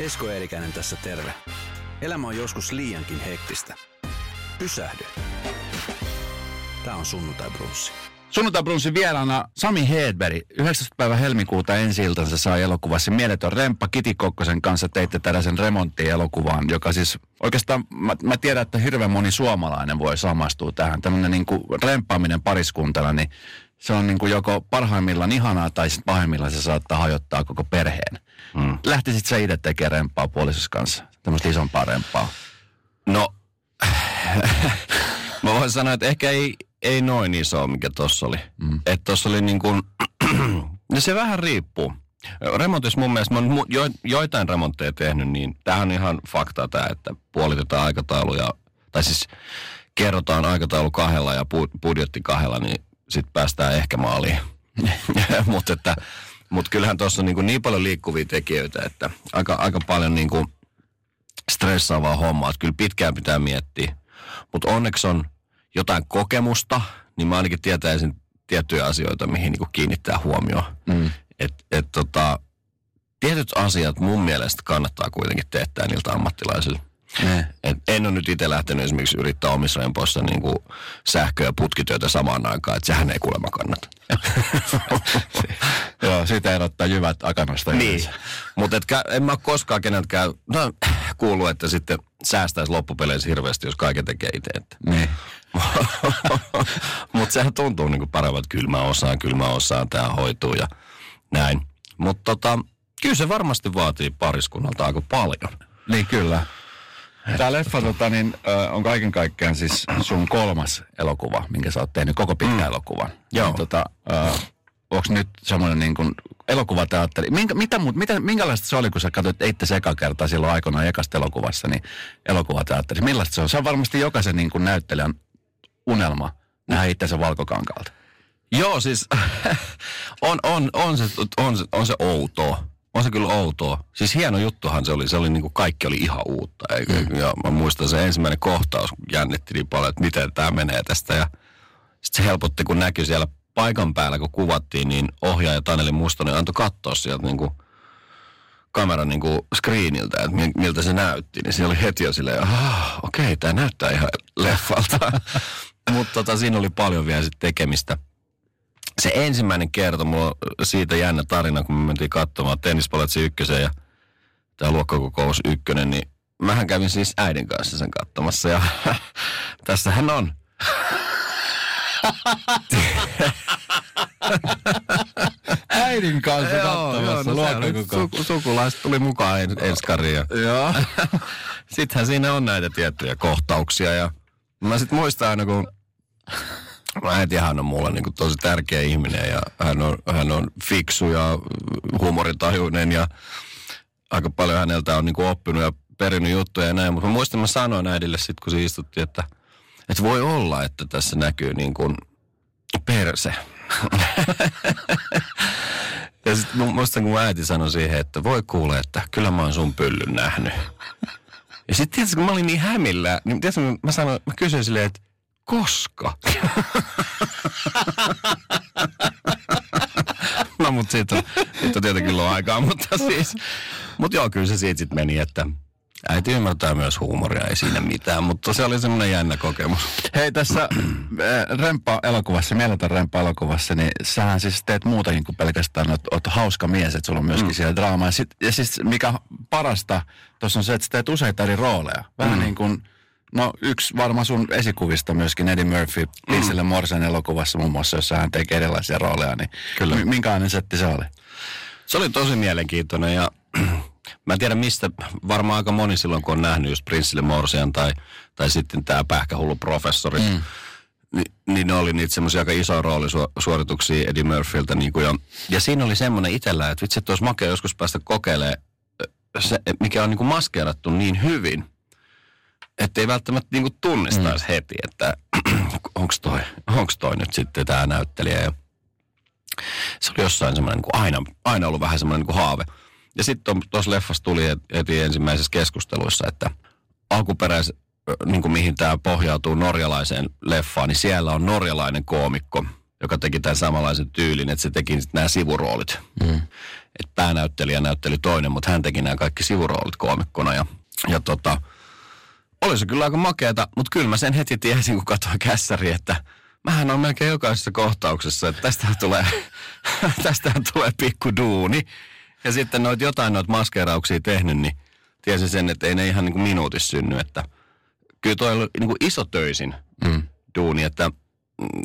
Esko Eerikäinen tässä terve. Elämä on joskus liiankin hektistä. Pysähdy. Tämä on Sunnuntai Brunssi. Sunnuntai Brunssin vieraana Sami Hedberg. 19. päivä helmikuuta ensi iltansa saa elokuvassa Mieletön remppa Kiti Kokkosen kanssa teitte tällaisen remontti-elokuvan, joka siis oikeastaan, mä, mä tiedän, että hirveän moni suomalainen voi samastua tähän. Tämmöinen niin remppaaminen pariskuntana, niin se on niin kuin joko parhaimmillaan ihanaa tai sitten pahimmillaan se saattaa hajottaa koko perheen. Mm. Lähtisit sä itse tekemään remppaa puolisossa kanssa? Tämmöistä isompaa remppaa. No, mä voin sanoa, että ehkä ei, ei noin iso, mikä tossa oli. Mm. Että tossa oli niin kuin, no se vähän riippuu. Remontissa mun mielestä, mä oon jo, joitain remontteja tehnyt, niin tämähän on ihan fakta tämä, että puolitetaan aikatauluja, tai siis kerrotaan aikataulu kahdella ja budjetti kahdella, niin sitten päästään ehkä maaliin. Mutta että mutta kyllähän tuossa on niin, niin paljon liikkuvia tekijöitä, että aika, aika paljon niin kuin stressaavaa hommaa. Että kyllä pitkään pitää miettiä. Mutta onneksi on jotain kokemusta, niin mä ainakin tietäisin tiettyjä asioita, mihin niin kuin kiinnittää huomioon. Mm. Et, et tota, tietyt asiat mun mielestä kannattaa kuitenkin teettää niiltä ammattilaisille. Et en ole nyt itse lähtenyt esimerkiksi yrittää omissa rempoissa niin kuin sähkö- ja putkityötä samaan aikaan, että sehän ei kuulemma kannata. Joo, siitä erottaa jyvät akanasta. Niin, mutta en mä ole koskaan kenenkään no, kuullut, että sitten säästäisi loppupeleissä hirveästi, jos kaiken tekee itse. Että. Niin. mutta sehän tuntuu niin paremmin, että kyllä mä osaan, kyllä mä osaan, tämä hoituu ja näin. Mutta tota, kyllä se varmasti vaatii pariskunnalta aika paljon. Niin kyllä. Tämä leffa tota, niin, on kaiken kaikkiaan siis sun kolmas elokuva, minkä sä oot tehnyt, koko pitkä mm. elokuvan. Joo. Niin, tota, äh, onko nyt semmoinen niin kuin elokuvateatteri, Minkä, mitä, mitä, minkälaista se oli, kun sä katsoit itse eka kertaa silloin aikoinaan ekasta elokuvassa, niin elokuvateatteri, millaista se on? Se on varmasti jokaisen niin kuin näyttelijän unelma nähdä itsensä valkokankaalta. Joo, siis on, on, on, se, on, se, on se outoa on se kyllä outoa. Siis hieno juttuhan se oli. Se oli niin kuin kaikki oli ihan uutta. Mm. Ja mä muistan se ensimmäinen kohtaus, jännitti niin paljon, että miten tämä menee tästä. Ja sitten se helpotti, kun näkyi siellä paikan päällä, kun kuvattiin, niin ohjaaja Taneli Mustonen antoi katsoa sieltä niin kuin kameran niin kuin screeniltä, että miltä se näytti. Niin se oli heti jo silleen, ah, okei, okay, tämä näyttää ihan leffalta. Mutta tota, siinä oli paljon vielä sit tekemistä se ensimmäinen kerta, mulla on siitä jännä tarina, kun me mentiin katsomaan tennispalatsi ykkösen ja tämä luokkakokous ykkönen, niin mähän kävin siis äidin kanssa sen katsomassa ja tässä hän on. äidin kanssa katsomassa no luokkakokous. sukulaiset tuli mukaan ens, enskariin. Joo. Sittenhän siinä on näitä tiettyjä kohtauksia ja mä sitten muistan aina, kun äitihän on mulle niin kuin tosi tärkeä ihminen ja hän on, hän on fiksu ja huumoritajuinen ja aika paljon häneltä on niin kuin oppinut ja perinnyt juttuja ja näin. Mutta muistan, mä sanoin äidille sitten, kun se istutti, että, että voi olla, että tässä näkyy niin kuin perse. ja sitten muistan, kun äiti sanoi siihen, että voi kuule, että kyllä mä oon sun pyllyn nähnyt. Ja sitten tietysti, kun mä olin niin hämillä, niin tietysti mä, sanoin, mä kysyin silleen, että koska? no mutta siitä on, siitä on tietenkin aikaa, mutta siis, mutta joo, kyllä se siitä sitten meni, että äiti ymmärtää myös huumoria, ei siinä mitään, mutta se oli semmoinen jännä kokemus. Hei, tässä äh, Remppa-elokuvassa, Mieletön Remppa-elokuvassa, niin sähän siis teet muutakin kuin pelkästään, että oot hauska mies, että sulla on myöskin mm. siellä draamaa. Ja, sit, ja siis mikä parasta tuossa on se, että sä teet useita eri rooleja. Vähän mm. niin kuin No yksi varmaan sun esikuvista myöskin Eddie Murphy Pinselle mm. Morsen elokuvassa muun muassa, jossa hän teki erilaisia rooleja, niin Kyllä. M- minkälainen setti se oli? Se oli tosi mielenkiintoinen ja mä en tiedä mistä, varmaan aika moni silloin kun on nähnyt just Prinssille Morsian tai, tai sitten tämä pähkähullu professori, mm. Ni, niin ne oli niitä semmoisia aika isoja roolisuorituksia Eddie Murphyltä. Niin kuin, ja, ja siinä oli semmoinen itsellä, että vitsi, että olisi makea joskus päästä kokeilemaan se, mikä on niin kuin maskeerattu niin hyvin – että ei välttämättä niinku tunnistaisi mm. heti, että onko toi, onks toi nyt sitten tämä näyttelijä. Ja se oli jossain semmoinen niin aina, aina ollut vähän semmoinen niin haave. Ja sitten tuossa leffassa tuli heti ensimmäisessä keskusteluissa, että alkuperäis, niin kuin mihin tämä pohjautuu norjalaiseen leffaan, niin siellä on norjalainen koomikko, joka teki tämän samanlaisen tyylin, että se teki nämä sivuroolit. Mm. Et päänäyttelijä näytteli toinen, mutta hän teki nämä kaikki sivuroolit koomikkona. Ja, ja tota, oli se kyllä aika makeata, mutta kyllä mä sen heti tiesin, kun katsoin kässäri, että mähän on melkein jokaisessa kohtauksessa, että tästähän tulee, tästähän tulee pikku duuni. Ja sitten noit jotain noita maskeerauksia tehnyt, niin tiesin sen, että ei ne ihan niin kuin minuutissa synny, että kyllä toi oli niin kuin isotöisin mm. duuni, että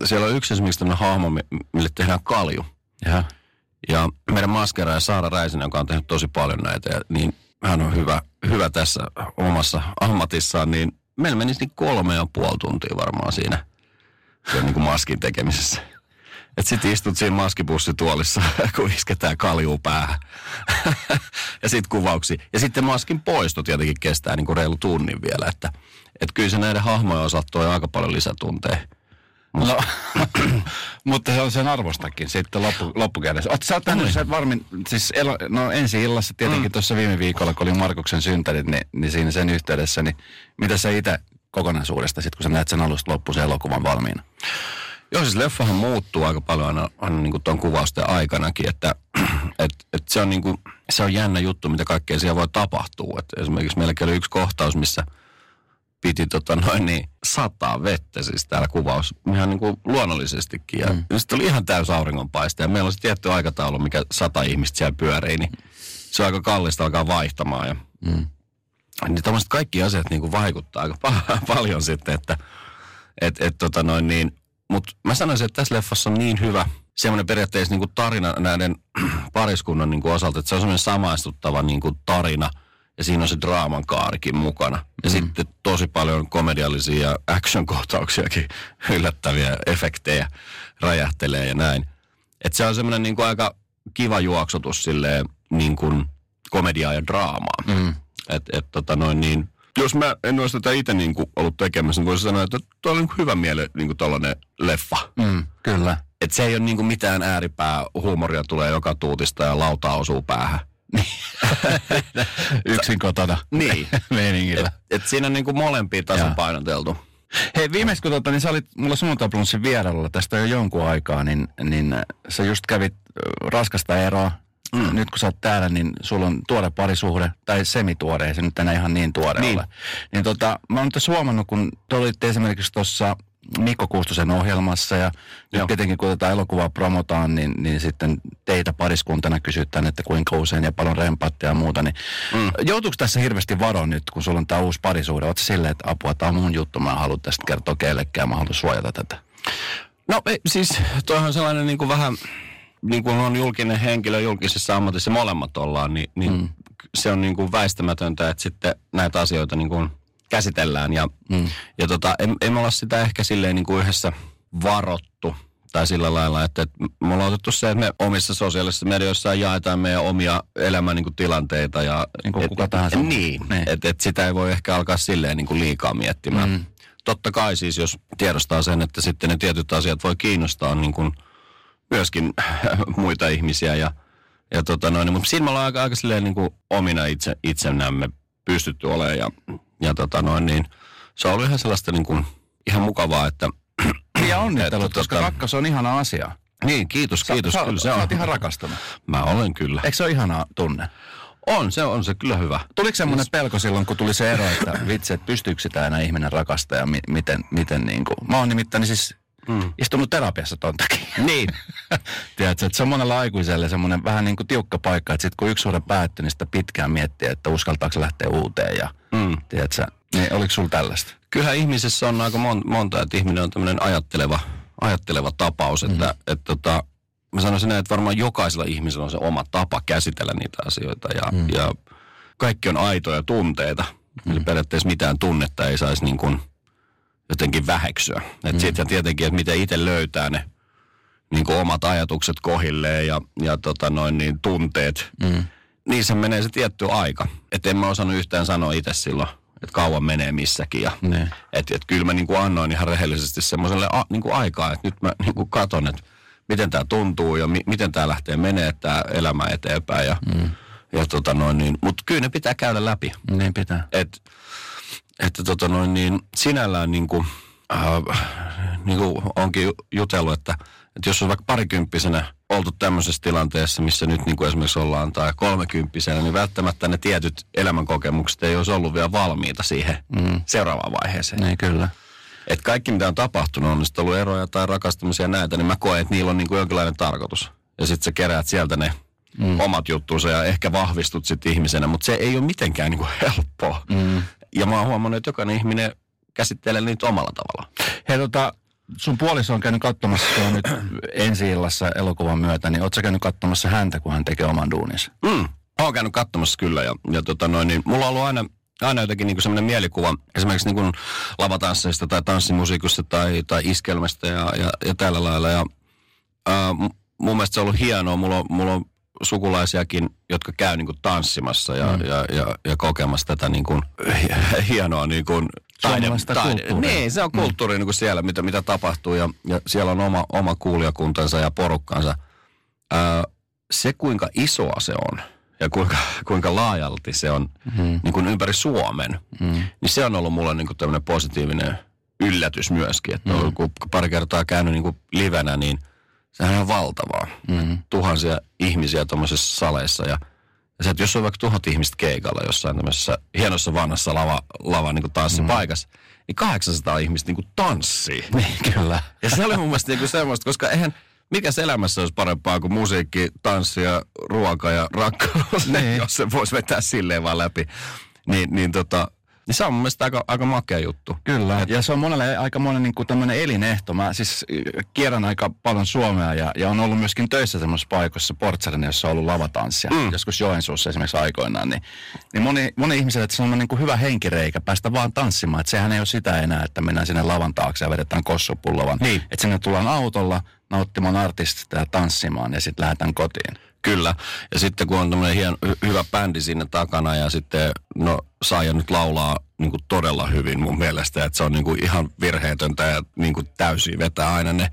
siellä on yksi esimerkiksi tämmöinen hahmo, mille tehdään kalju. Ja. Ja meidän maskeraaja Saara Räisinen, joka on tehnyt tosi paljon näitä, ja niin hän on hyvä, hyvä tässä omassa ammatissaan, niin meillä menisi niin kolme ja puoli tuntia varmaan siinä, siinä niin kuin maskin tekemisessä. Et sit istut siinä maskipussituolissa, kun isketään kaljuu päähän. ja sitten kuvauksi. Ja sitten maskin poisto tietenkin kestää niin kuin reilu tunnin vielä. Että et kyllä se näiden hahmojen osalta toi aika paljon lisätunteja. No, mutta se on sen arvostakin sitten loppu, loppukädessä. Oletko sä oot nähnyt sen varmin, siis elo, no ensi illassa tietenkin mm. tuossa viime viikolla, kun oli Markuksen syntärit, niin, niin siinä sen yhteydessä, niin mitä sä itse kokonaisuudesta, sit kun sä näet sen alusta loppuun sen elokuvan valmiina? Joo, siis leffahan muuttuu aika paljon aina, aina niin kuin tuon kuvausten aikanakin, että et, et se, on niin kuin, se on jännä juttu, mitä kaikkea siellä voi tapahtua. Et esimerkiksi meilläkin oli yksi kohtaus, missä piti tota noin niin, sataa vettä siis täällä kuvaus ihan niin kuin luonnollisestikin. Ja mm. sitten oli ihan täys auringonpaiste ja meillä oli tietty aikataulu, mikä sata ihmistä siellä pyörii, niin se on aika kallista alkaa vaihtamaan. Ja, mm. Niin tämmöiset kaikki asiat niin kuin vaikuttaa aika paljon sitten, että et, et, tota noin niin, mutta mä sanoisin, että tässä leffassa on niin hyvä semmoinen periaatteessa niin kuin tarina näiden pariskunnan niin kuin osalta, että se on semmoinen samaistuttava niin kuin tarina ja siinä on se draaman kaarikin mukana. Ja mm. sitten tosi paljon komediallisia action-kohtauksiakin, yllättäviä efektejä räjähtelee ja näin. Et se on semmoinen niin kuin aika kiva juoksutus silleen niin kuin komediaa ja draamaa. Mm. Et, et, tota noin niin, jos mä en olisi tätä itse niin kuin ollut tekemässä, niin voisin sanoa, että tuo oli niin hyvä miele niin kuin leffa. Mm, kyllä. Et se ei ole niin mitään ääripää huumoria tulee joka tuutista ja lauta osuu päähän. Yksin kotona. Niin. Meiningillä. Et, et siinä on niin kuin molempia tasapainoteltu. Hei, viimeis kun tota, niin sä olit mulla sunnuntaiplunssin vierellä tästä jo jonkun aikaa, niin, niin sä just kävit raskasta eroa Mm. Nyt kun sä oot täällä, niin sulla on tuore parisuhde, tai semituore, ei se nyt enää ihan niin tuore niin. ole. Niin tota, mä oon tässä huomannut, kun te olitte esimerkiksi tuossa Mikko Kuustosen ohjelmassa ja Joo. nyt tietenkin kun tätä elokuvaa promotaan, niin, niin sitten teitä pariskuntana kysytään, että kuinka usein ja paljon rempatte ja muuta. Niin mm. Joutuuko tässä hirveästi varoon nyt, kun sulla on tämä uusi parisuhde? Oletko silleen, että apua, tämä on mun juttu, mä en halua tästä kertoa kellekään, mä haluan suojata tätä? No siis toihan sellainen niin kuin vähän niin kuin on julkinen henkilö julkisessa ammatissa, molemmat ollaan, niin, niin mm. se on niin kuin väistämätöntä, että sitten näitä asioita niin kuin käsitellään. Ja, mm. ja tota, en, en olla sitä ehkä silleen niin kuin yhdessä varottu tai sillä lailla, että, että me ollaan otettu se, että me omissa sosiaalisissa medioissa jaetaan meidän omia elämän niin kuin tilanteita. Ja, niin kuin et, kuka tahansa. Niin, niin. että et sitä ei voi ehkä alkaa silleen niin kuin liikaa miettimään. Mm. Totta kai siis, jos tiedostaa sen, että sitten ne tietyt asiat voi kiinnostaa niin kuin – myöskin muita ihmisiä. Ja, ja tota noin, mutta siinä me ollaan aika, aika silleen niin kuin omina itse, itsenämme pystytty olemaan. Ja, ja tota noin, niin se on ollut ihan sellaista niin kuin, ihan mukavaa, että... Ja onnittelut, koska tota, rakkaus on ihana asia. Niin, kiitos, kiitos. Sä, kyllä, se on. ihan rakastunut. Mä olen kyllä. Eikö se ole ihana tunne? On, se on se kyllä hyvä. Tuliko semmoinen yes. pelko silloin, kun tuli se ero, että vitsi, että pystyykö sitä enää ihminen rakastaa ja mi- miten, miten niin kuin... Mä oon nimittäin siis mm. istunut terapiassa ton takia. Niin. Tiedätkö, että se on monella aikuiselle semmoinen vähän niin kuin tiukka paikka, että sitten kun yksi suhde päättyy, niin sitä pitkään miettiä, että uskaltaako lähteä uuteen ja mm. tiedätkö, niin oliko sulla tällaista? Kyllähän ihmisessä on aika monta, että ihminen on tämmöinen ajatteleva, ajatteleva tapaus, että, mm. että, että tota, mä sanoisin näin, että varmaan jokaisella ihmisellä on se oma tapa käsitellä niitä asioita ja, mm. ja kaikki on aitoja tunteita. Mm. Eli periaatteessa mitään tunnetta ei saisi niin kuin jotenkin väheksyä. Et mm. Sitten tietenkin, että miten itse löytää ne niin kuin omat ajatukset kohilleen ja, ja tota noin, niin tunteet. Mm. Niissä menee se tietty aika. Että en mä osannut yhtään sanoa itse silloin, että kauan menee missäkin. Ja, että et kyllä mä niin kuin annoin ihan rehellisesti semmoiselle a, niin kuin aikaa, että nyt mä niin kuin katon, että miten tämä tuntuu ja mi, miten tämä lähtee menee tämä elämä eteenpäin. Ja, mm. ja tota noin, niin, mutta kyllä ne pitää käydä läpi. Niin pitää. Et, että tota noin, niin sinällään niin kuin, äh, niin kuin onkin jutellut, että, Että jos on vaikka parikymppisenä oltu tämmöisessä tilanteessa, missä nyt niin kuin esimerkiksi ollaan, tai kolmekymppisenä, niin välttämättä ne tietyt elämänkokemukset ei olisi ollut vielä valmiita siihen mm. seuraavaan vaiheeseen. Niin kyllä. Et kaikki mitä on tapahtunut, on sitten ollut eroja tai rakastumisia näitä, niin mä koen, että niillä on niin kuin jonkinlainen tarkoitus. Ja sitten sä keräät sieltä ne mm. omat juttuunsa ja ehkä vahvistut sitten ihmisenä, mutta se ei ole mitenkään niin kuin helppoa. Mm. Ja mä oon huomannut, että jokainen ihminen käsittelee niitä omalla tavalla. Hei tota, sun puoliso on käynyt katsomassa sua nyt ensi illassa elokuvan myötä, niin ootko käynyt katsomassa häntä, kun hän tekee oman duuninsa? Mm. Oon käynyt katsomassa kyllä ja, ja tota noin, niin mulla on ollut aina, aina jotenkin niin semmoinen mielikuva esimerkiksi niin kuin lavatansseista tai tanssimusiikista tai, tai iskelmästä ja, ja, ja tällä lailla. Ja, ää, mun mielestä se on ollut hienoa. Mulla on, mulla on sukulaisiakin, jotka käy niin kuin tanssimassa ja, mm. ja, ja, ja kokemassa tätä niin kuin, hienoa niin kuin, taide, taide. Niin, se on mm. kulttuuri mm. niin kuin siellä, mitä, mitä tapahtuu ja, ja siellä on oma, oma kuulijakuntansa ja porukkansa. Ää, se, kuinka isoa se on ja kuinka, kuinka laajalti se on mm. niin kuin ympäri Suomen, mm. niin se on ollut mulle niin kuin tämmöinen positiivinen yllätys myöskin. Että mm. kun pari kertaa käynyt niin kuin livenä, niin – sehän on valtavaa. Mm-hmm. Tuhansia ihmisiä tuommoisessa saleissa ja, ja se, että jos on vaikka tuhat ihmistä keikalla jossain tämmöisessä hienossa vanhassa lava, lava niin tanssipaikassa, mm-hmm. niin 800 ihmistä niin kuin tanssii. Niin, kyllä. Ja se oli mun mielestä niin kuin semmoista, koska eihän, mikä elämässä olisi parempaa kuin musiikki, tanssi ja ruoka ja rakkaus, niin. jos se voisi vetää silleen vaan läpi. Niin, niin tota, niin se on mun mielestä aika, aika makea juttu. Kyllä, Et... ja se on monelle aika monen niin tämmöinen elinehto. Mä siis kierrän aika paljon Suomea ja, ja on ollut myöskin töissä semmoisessa paikoissa, Portsalina, jossa on ollut lavatanssia. Mm. Joskus Joensuussa esimerkiksi aikoinaan. Niin, niin moni, moni ihmiselle, että se on niin kuin hyvä henkireikä päästä vaan tanssimaan. Että sehän ei ole sitä enää, että mennään sinne lavan taakse ja vedetään kossupullo, vaan niin. että sinne tullaan autolla nauttimaan artistista ja tanssimaan ja sitten lähdetään kotiin. Kyllä. Ja sitten kun on tämmöinen hieno, hy- hyvä bändi sinne takana ja sitten, no Saaja nyt laulaa niin kuin todella hyvin mun mielestä, että se on niin kuin ihan virheetöntä ja niin kuin täysin vetää aina ne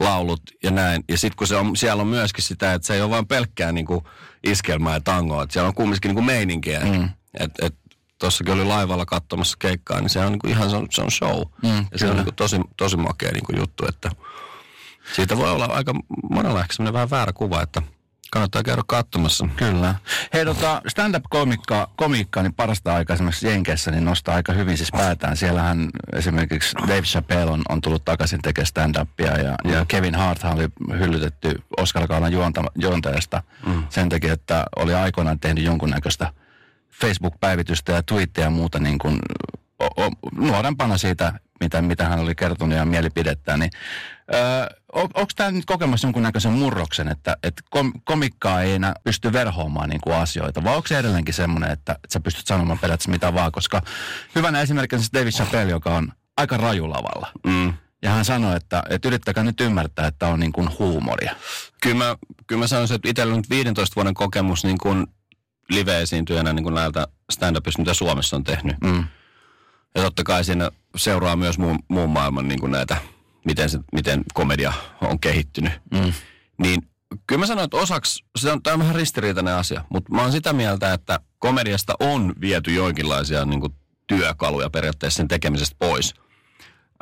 laulut ja näin. Ja sitten kun se on, siellä on myöskin sitä, että se ei ole vain pelkkää niin kuin iskelmää ja tangoa, että siellä on kumminkin niin kuin meininkiä. Mm. Et, et, Tuossakin oli laivalla katsomassa keikkaa, niin se on niin kuin ihan se on, se on show. Mm, ja se on niin kuin tosi, tosi makea niin kuin juttu, että siitä voi olla aika monella ehkä vähän väärä kuva, että – Kannattaa käydä katsomassa. Kyllä. Hei, tota, stand-up-komiikka, komiikka, niin parasta aikaa esimerkiksi Jenkeissä niin nostaa aika hyvin siis päätään. Siellähän esimerkiksi Dave Chappelle on, on tullut takaisin tekemään stand-upia ja, mm. ja Kevin Hart oli hyllytetty Oscar Kaulan juontajasta mm. sen takia, että oli aikoinaan tehnyt jonkunnäköistä Facebook-päivitystä ja twiitteja ja muuta niin kuin, o, o, nuorempana siitä, mitä, mitä hän oli kertonut ja mielipidettä, niin öö, on, onko tämä nyt kokemassa jonkunnäköisen murroksen, että, että kom, komikkaa ei enää pysty verhoamaan niin kuin asioita, vai onko se edelleenkin semmoinen, että, että sä pystyt sanomaan periaatteessa mitä vaan, koska hyvänä esimerkkinä se David Chappelle, joka on aika rajulavalla. Mm. Ja hän sanoi, että, että yrittäkää nyt ymmärtää, että on niin kuin huumoria. Kyllä mä, kyllä mä sanoisin, että itsellä on nyt 15 vuoden kokemus niin kuin live-esiintyjänä niin kuin näiltä stand-upista, mitä Suomessa on tehnyt. Mm. Ja totta kai siinä seuraa myös muun, muun maailman niin kuin näitä miten, se, miten komedia on kehittynyt. Mm. Niin kyllä mä sanon, että osaksi, se on, tämä on vähän ristiriitainen asia, mutta mä oon sitä mieltä, että komediasta on viety joikinlaisia niin kuin, työkaluja periaatteessa sen tekemisestä pois.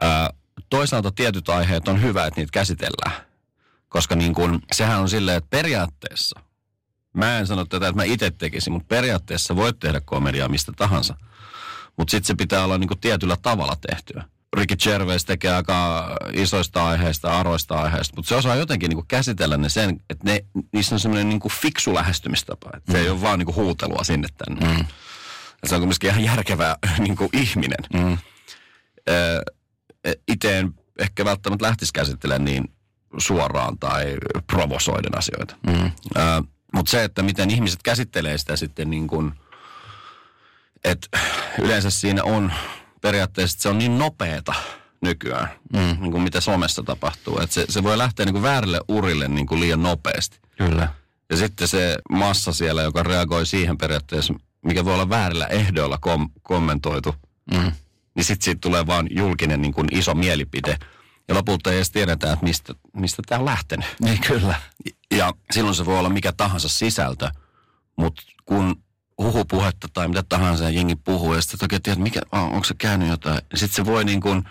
Ää, toisaalta tietyt aiheet on hyvä, että niitä käsitellään. Koska niin kun, sehän on silleen, että periaatteessa, mä en sano tätä, että mä itse tekisin, mutta periaatteessa voit tehdä komediaa mistä tahansa. Mutta sitten se pitää olla niin kuin tietyllä tavalla tehtyä. Ricky Gervais tekee aika isoista aiheista, aroista aiheista, mutta se osaa jotenkin niin kuin käsitellä ne sen, että ne, niissä on semmoinen niin fiksu lähestymistapa. Että mm. Se ei ole vaan niin kuin huutelua sinne tänne. Mm. Se on kuitenkin ihan järkevä niin kuin ihminen. Mm. Itse en ehkä välttämättä lähtisi käsittelemään niin suoraan tai provosoiden asioita. Mm. Mutta se, että miten ihmiset käsittelee sitä sitten niin kuin, että yleensä siinä on periaatteessa se on niin nopeeta nykyään, mm. niin kuin mitä somessa tapahtuu. Että se, se voi lähteä niin kuin väärille urille niin kuin liian nopeasti. Kyllä. Ja sitten se massa siellä, joka reagoi siihen periaatteessa, mikä voi olla väärillä ehdoilla kom- kommentoitu, mm. niin sitten siitä tulee vaan julkinen niin kuin iso mielipide. Ja lopulta ei edes tiedetä, että mistä, mistä tämä on lähtenyt. Niin kyllä. Ja silloin se voi olla mikä tahansa sisältö, mutta kun huhupuhetta tai mitä tahansa ja jengi puhuu ja sitten oikein tiedät, mikä, onko se käynyt jotain. Sitten se voi niin kuin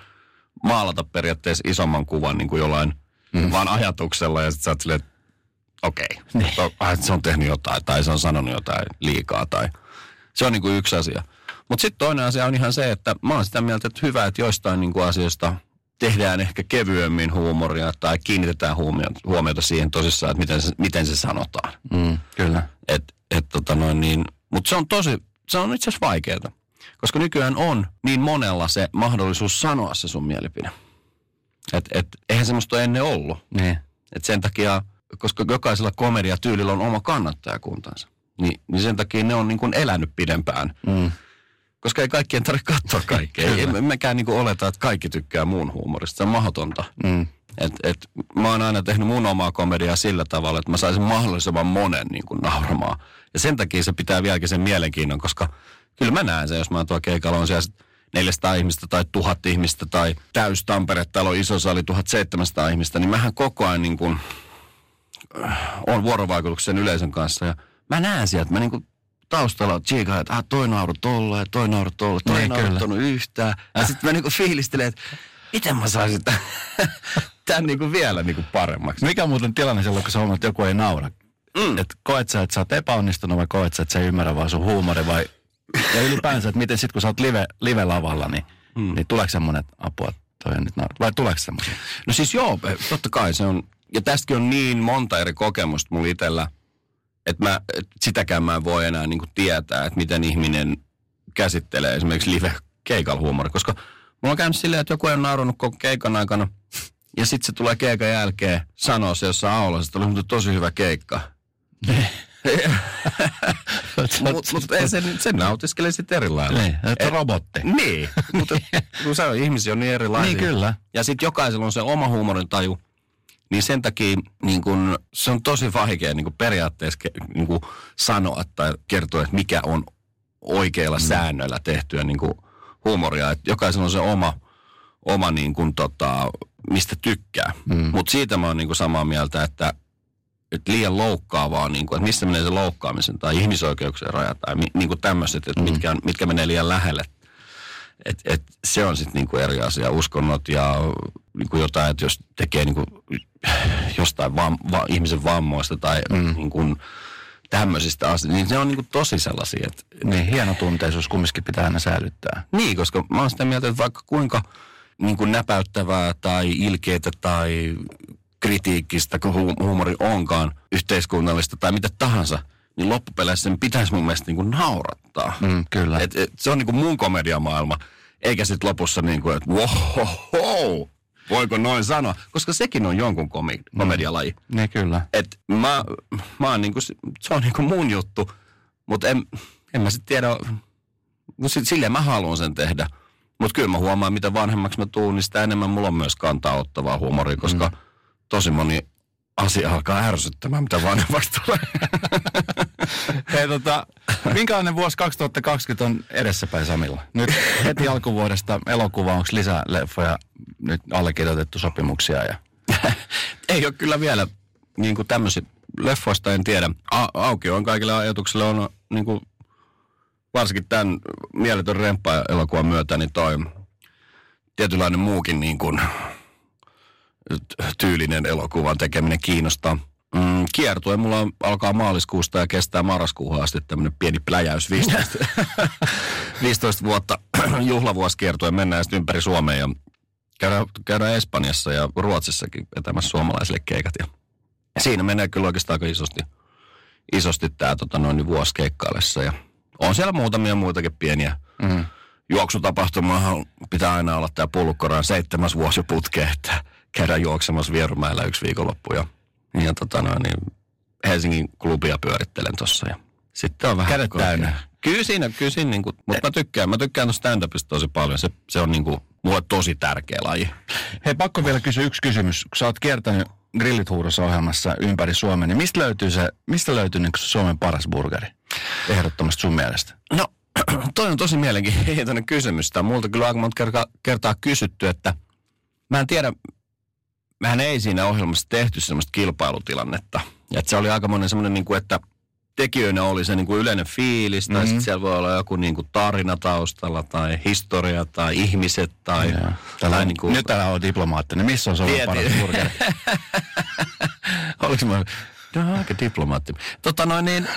maalata periaatteessa isomman kuvan niin kuin jollain mm. vaan ajatuksella ja sitten sä oot silleen, että okei, okay, niin. ah, se on tehnyt jotain tai se on sanonut jotain liikaa tai se on niin kuin yksi asia. Mutta sitten toinen asia on ihan se, että mä oon sitä mieltä, että hyvä, että joistain niin kuin asioista tehdään ehkä kevyemmin huumoria tai kiinnitetään huomiota, huomiota siihen tosissaan, että miten se, miten se sanotaan. Mm, kyllä. Et, et, tota noin, niin, mutta se on tosi, se on itse asiassa vaikeaa. Koska nykyään on niin monella se mahdollisuus sanoa se sun mielipide. Et, et, eihän semmoista ole ennen ollut. Niin. Et sen takia, koska jokaisella komediatyylillä on oma kannattajakuntansa, niin, niin sen takia ne on niin kuin elänyt pidempään. Mm. Koska ei kaikkien tarvitse katsoa kaikkea. ei, ei mekään niin oleta, että kaikki tykkää muun huumorista. Se on mahdotonta. Mm. Et, et, mä oon aina tehnyt mun omaa komediaa sillä tavalla, että mä saisin mahdollisimman monen niin kuin nauramaan. Ja sen takia se pitää vieläkin sen mielenkiinnon, koska kyllä mä näen sen, jos mä oon tuolla keikalla, on siellä 400 ihmistä tai 1000 ihmistä tai täys Tampere, täällä on iso sali 1700 ihmistä, niin mähän koko ajan niin kuin, äh, on vuorovaikutuksen yleisön kanssa ja mä näen sieltä, mä niin kuin taustalla tsiikaa, että ah, toi nauru tolla ja toi nauru tolla, toi ei Niin, naurattanut yhtään. Ja sitten mä niinku fiilistelen, että miten mä saisin tämän, tämän niinku vielä niinku paremmaksi. Mikä muuten tilanne silloin, kun sä huomaat, että joku ei naura? Mm. Et koet sä, että sä oot epäonnistunut vai koet sä, että sä ei ymmärrä vaan sun huumori vai... Ja ylipäänsä, että miten sit kun sä oot live, live-lavalla, niin, mm. niin tuleeko semmoinen, apua, toi nyt naura? Vai tuleeko semmoinen? No siis joo, totta kai se on, ja tästäkin on niin monta eri kokemusta mulla itsellä, että mä, et sitäkään mä en voi enää niinku tietää, että miten ihminen käsittelee esimerkiksi live keikalla huumori, koska mulla on käynyt silleen, että joku ei ole naurannut koko keikan aikana, ja sitten se tulee keikan jälkeen sanoa se jossain aulassa, että oli tosi hyvä keikka. Mutta mut, sen, sen nautiskelee sitten eri lailla. Niin, että robotti. Niin, mutta kun se on ihmisiä on niin erilaisia. Niin kyllä. Ja sitten jokaisella on se oma huumorin taju. Niin sen takia niin kun, se on tosi vaikea niin kun periaatteessa niin kun sanoa tai kertoa, että mikä on oikeilla mm. säännöillä tehtyä niin kun huumoria. Et jokaisella on se oma, oma niin kun, tota, mistä tykkää. Mm. Mutta siitä mä oon niin samaa mieltä, että, että liian loukkaavaa, niin kun, että missä menee se loukkaamisen tai ihmisoikeuksien raja tai mi, niin tämmöiset, että mm. mitkä, on- mitkä menee liian lähelle. Et, et se on sitten niinku eri asia. Uskonnot ja niinku jotain, että jos tekee niinku jostain vam, va, ihmisen vammoista tai mm. niinku tämmöisistä asioista, niin se on niinku tosi sellaisia. Et, Niin, hienotunteisuus kumminkin pitää aina säilyttää. niin, koska mä oon sitä mieltä, että vaikka kuinka niinku näpäyttävää tai ilkeitä tai kritiikkistä kun hu- huumori onkaan yhteiskunnallista tai mitä tahansa, niin loppupeleissä sen pitäisi mun mielestä niinku naurattaa. Mm, kyllä. Et, et, se on niinku mun komediamaailma, eikä sitten lopussa niinku, että wow, voiko noin sanoa, koska sekin on jonkun komi- komedialaji. Niin kyllä. Et mä, mä oon niinku, se on niinku mun juttu, mutta en, en mä sitten tiedä, si- silleen mä haluan sen tehdä. Mutta kyllä mä huomaan, mitä vanhemmaksi mä tuun, niin sitä enemmän mulla on myös kantaa ottavaa huumoria, koska mm. tosi moni asia alkaa ärsyttämään, mitä vanhemmaksi tulee. Hei, tota, minkälainen vuosi 2020 on edessäpäin Samilla? Nyt heti alkuvuodesta elokuva, onko lisää leffoja nyt allekirjoitettu sopimuksia? Ja... Ei ole kyllä vielä niin kuin tämmöisiä leffoista en tiedä. A- auki on kaikille ajatuksille on niin kuin, varsinkin tämän mieletön remppa-elokuvan myötä, niin toi tietynlainen muukin niin kuin, tyylinen elokuvan tekeminen kiinnostaa. Mm, kiertue mulla on, alkaa maaliskuusta ja kestää marraskuuhun asti tämmöinen pieni pläjäys 15, 15 vuotta juhlavuosikiertue mennään sitten ympäri Suomea ja käydään, käydään Espanjassa ja Ruotsissakin vetämässä suomalaisille keikat. Ja siinä menee kyllä oikeastaan aika isosti, isosti tämä tota, noin vuosikeikkailussa. Ja on siellä muutamia muitakin pieniä Mm. juoksutapahtumahan pitää aina olla tämä pullukkoraan seitsemäs vuosi jo putkeen, että käydään juoksemassa Vierumäellä yksi viikonloppu ja, ja tota noin, niin Helsingin klubia pyörittelen tossa ja sitten on vähän... Kädet korkea. täynnä. Kyllä siinä, kyllä siinä niin kuin, mutta mä tykkään, mä tykkään tuosta stand-upista tosi paljon. Se, se on niin kuin, mulle tosi tärkeä laji. Hei, pakko vielä kysyä yksi kysymys. Kun sä oot kiertänyt Grillit huudossa ohjelmassa ympäri Suomen, niin mistä löytyy se, mistä löytyy niin Suomen paras burgeri? Ehdottomasti sun mielestä. No, toi on tosi mielenkiintoinen kysymys. Tämä on multa kyllä aika monta kertaa, kertaa kysytty, että mä en tiedä, mehän ei siinä ohjelmassa tehty semmoista kilpailutilannetta. Ja että se oli aika monen semmoinen, niin kuin, että tekijöinä oli se niin kuin yleinen fiilis, tai mm-hmm. sitten siellä voi olla joku niin kuin tarina taustalla, tai historia, tai ihmiset, tai... Joo. tai niin kuin... Nyt täällä on diplomaattinen. Missä on Suomen paras burgeri? Oliko mä... No, aika diplomaatti. Tota noin niin...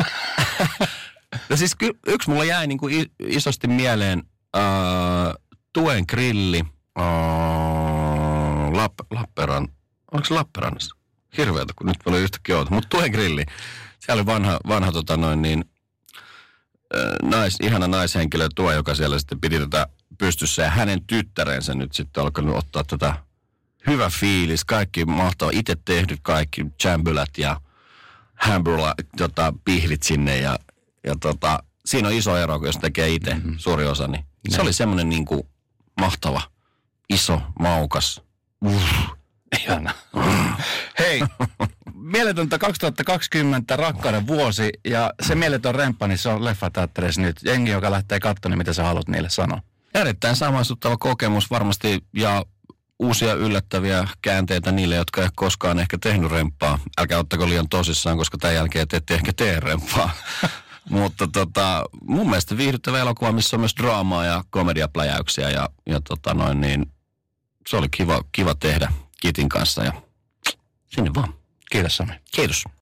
no siis ky- yksi mulla jäi niin kuin isosti mieleen äh, Tuen grilli äh, Lapp- Lapperan... Oliko se Lappeenrannassa? Hirveältä, kun nyt oli yhtäkkiä outo. Mutta Tuen grilli. Siellä oli vanha, vanha tota noin niin, nais, ihana naishenkilö tuo, joka siellä sitten piti tätä pystyssä. Ja hänen tyttärensä nyt sitten alkanut ottaa tätä hyvä fiilis, kaikki mahtava, itse tehdyt kaikki chambylät ja hamburla, tota, pihvit sinne ja, ja tota, siinä on iso ero, jos tekee itse mm-hmm. suuri osa, niin se oli semmoinen niin kuin mahtava, iso, maukas. Ihana. Hei, mieletöntä 2020 rakkauden vuosi ja se mieletön remppa, niin se on leffateatterissa nyt. Jengi, joka lähtee katsomaan, niin mitä sä haluat niille sanoa? Erittäin samaistuttava kokemus varmasti ja uusia yllättäviä käänteitä niille, jotka ei koskaan ehkä tehnyt remppaa. Älkää ottako liian tosissaan, koska tämän jälkeen te ette ehkä tee remppaa. Mutta tota, mun mielestä viihdyttävä elokuva, missä on myös draamaa ja komediapläjäyksiä ja, ja tota noin, niin se oli kiva, kiva tehdä Kitin kanssa ja sinne vaan. Kiitos Sami. Kiitos.